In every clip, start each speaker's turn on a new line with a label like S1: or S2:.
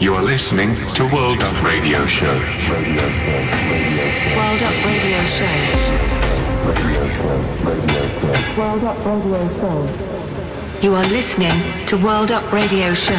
S1: You are listening to World Up Radio Show.
S2: World Up Radio Show. World Up Radio Show. You are listening to World Up Radio Show.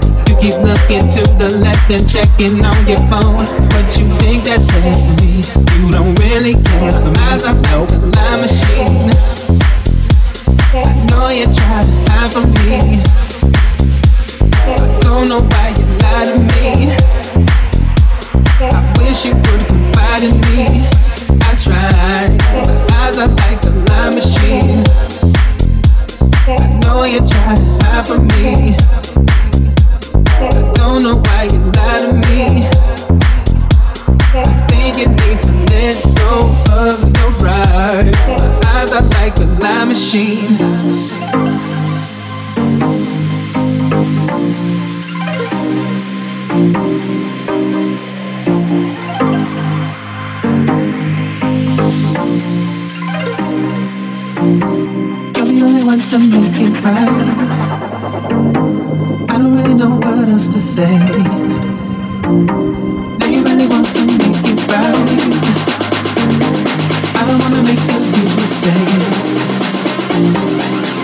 S3: checking on your phone. What you think that says to me? You don't really care. As I know, my machine. I know you try to hide from me. I don't know why you lie to me. I wish you would confide in me. I eyes are like the lie machine. I know you try to hide from me. Don't know why you lie to me. I think to let go of your pride. My eyes are like a machine. You're the only one to make it right else to say. Now you really want to make it right. I don't wanna make you feel mistake.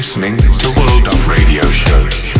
S4: Can't World her up, no. just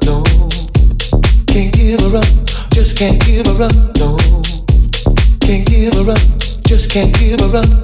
S4: can't give her up,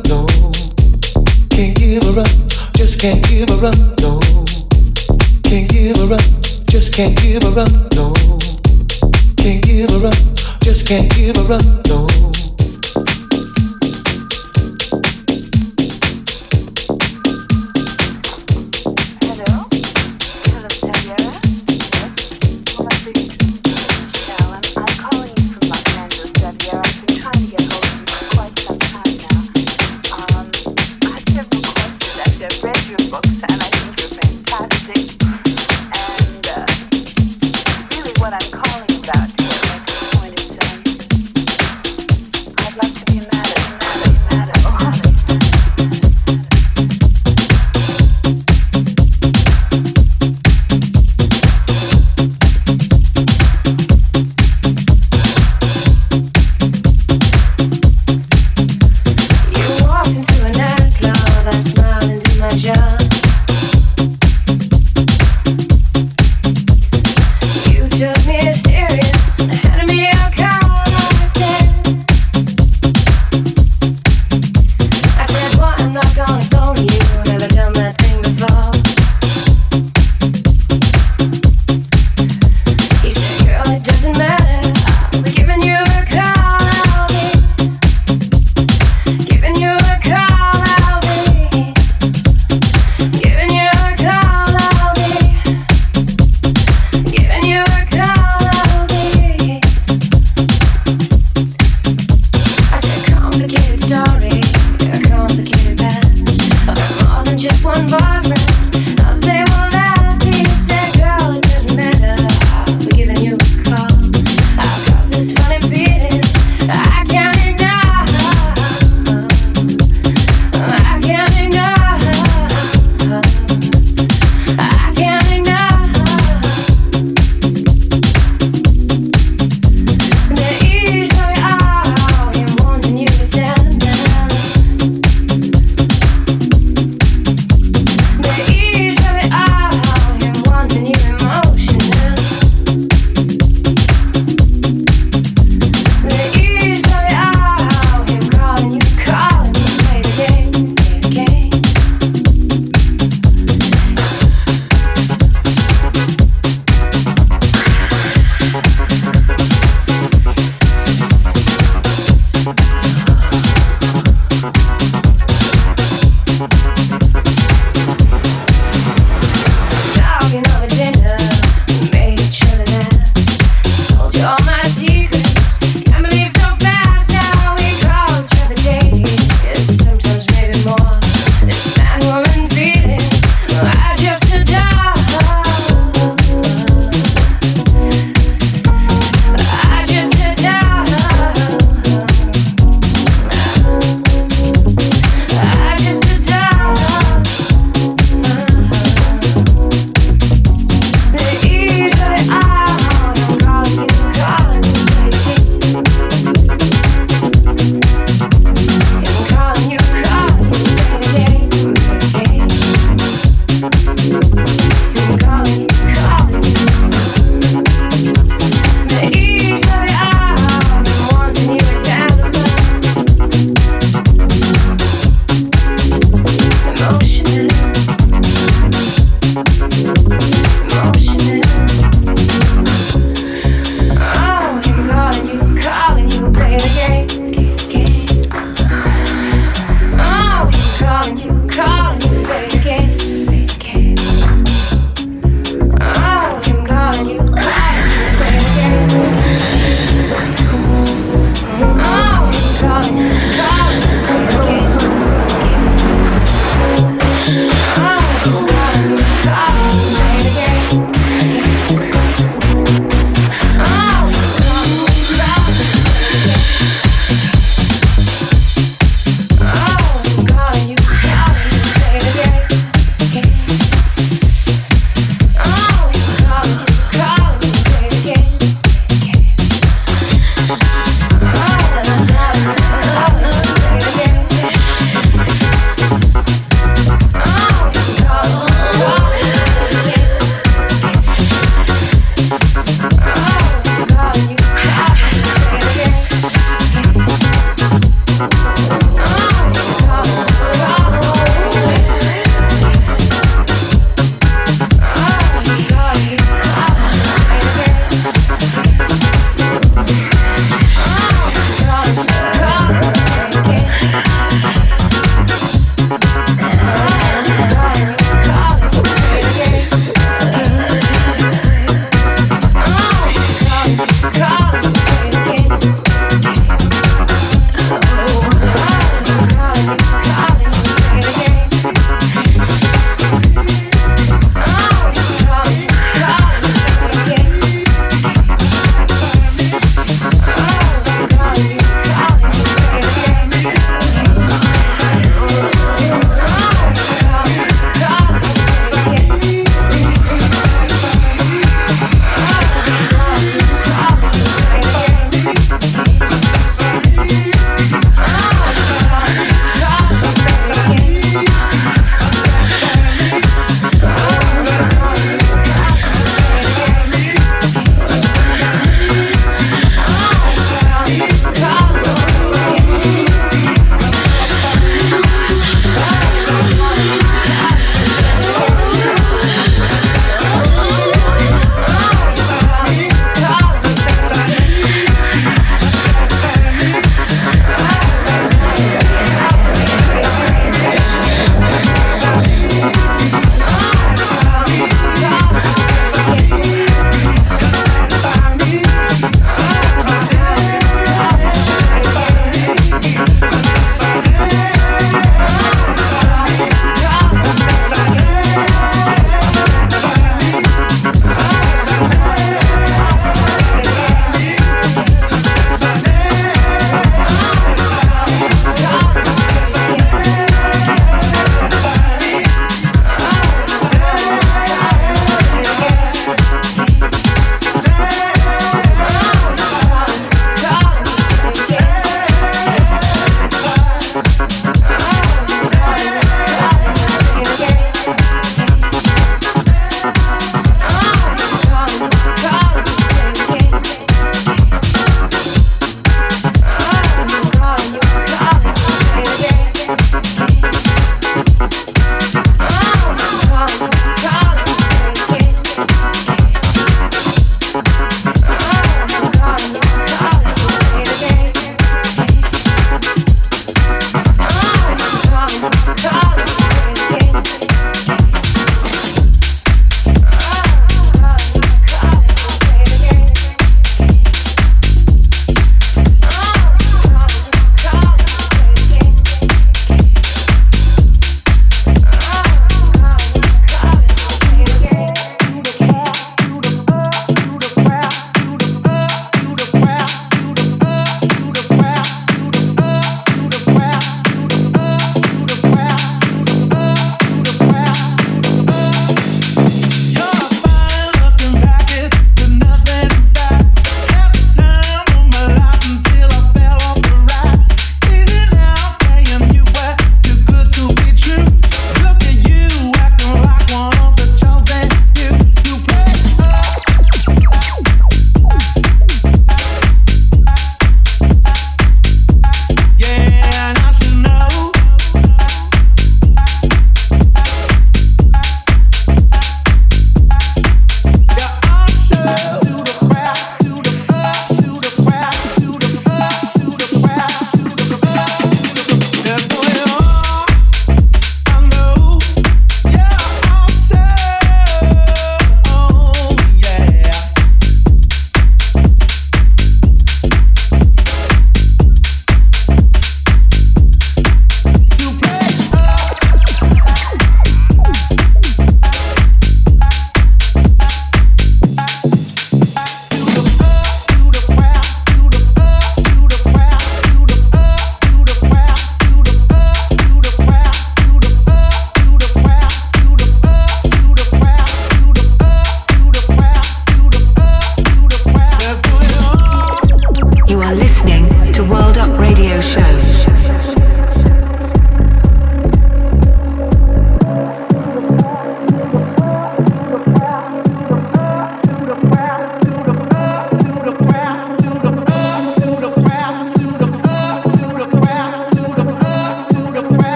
S5: You are
S1: listening to World Up Radio Show.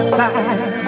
S2: last time.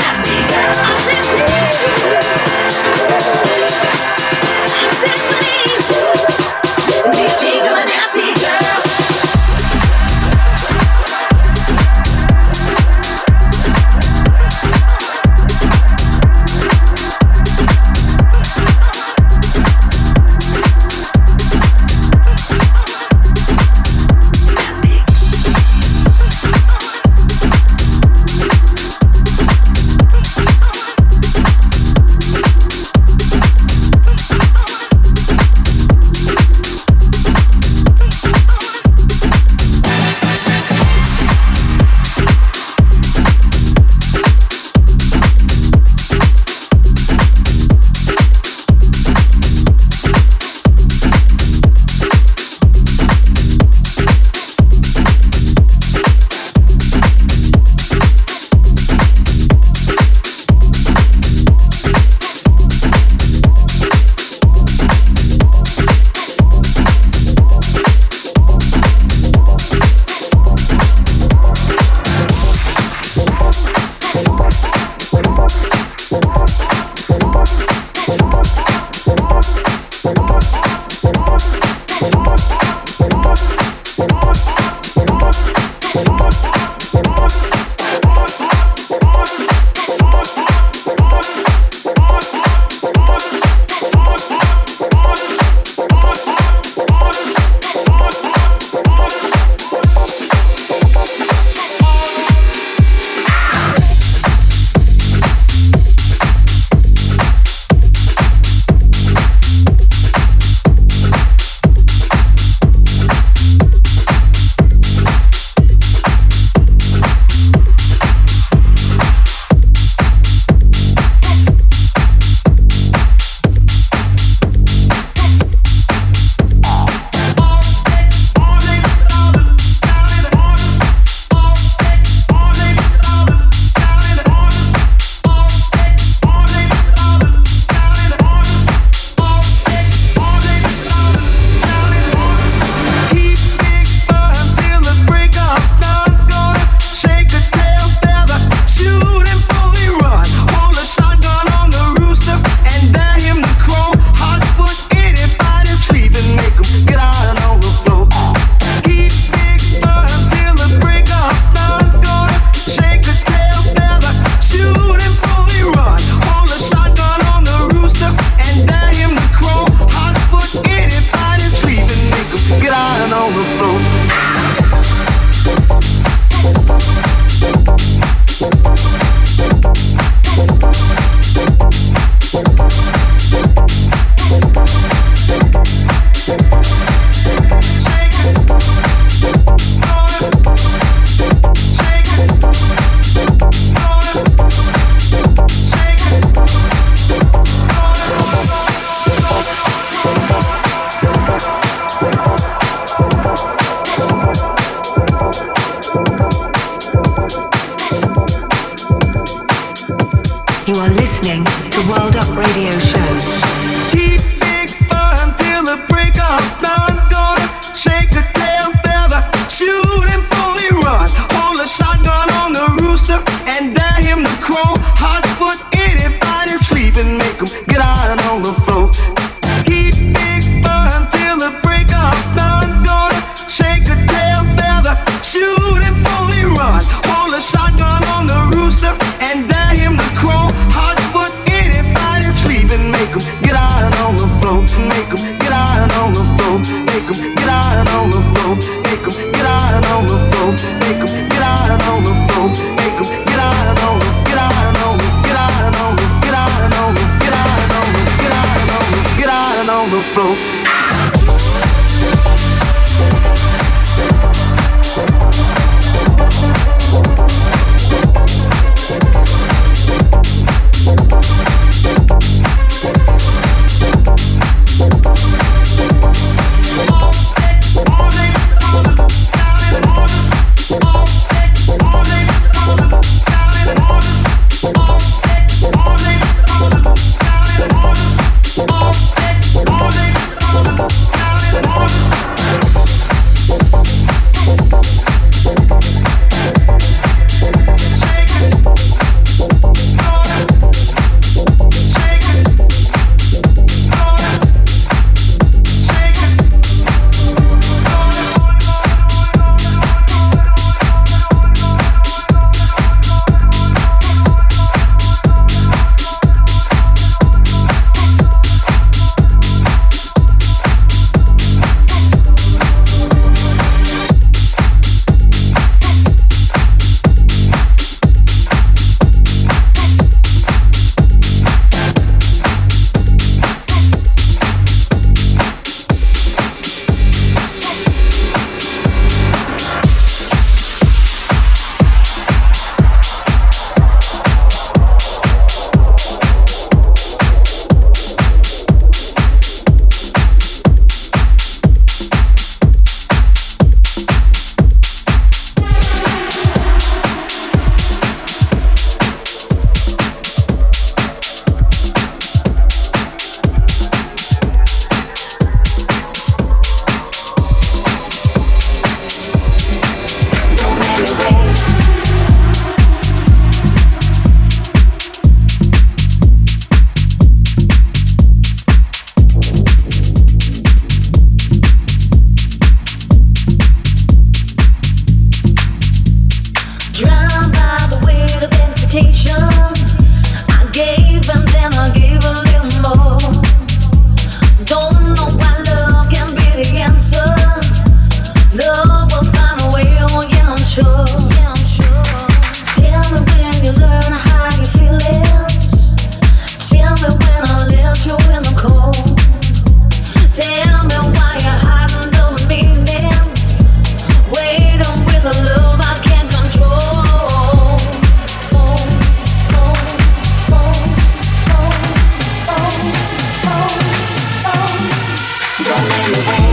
S2: away.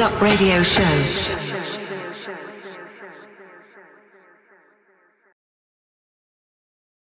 S2: Up Radio Show.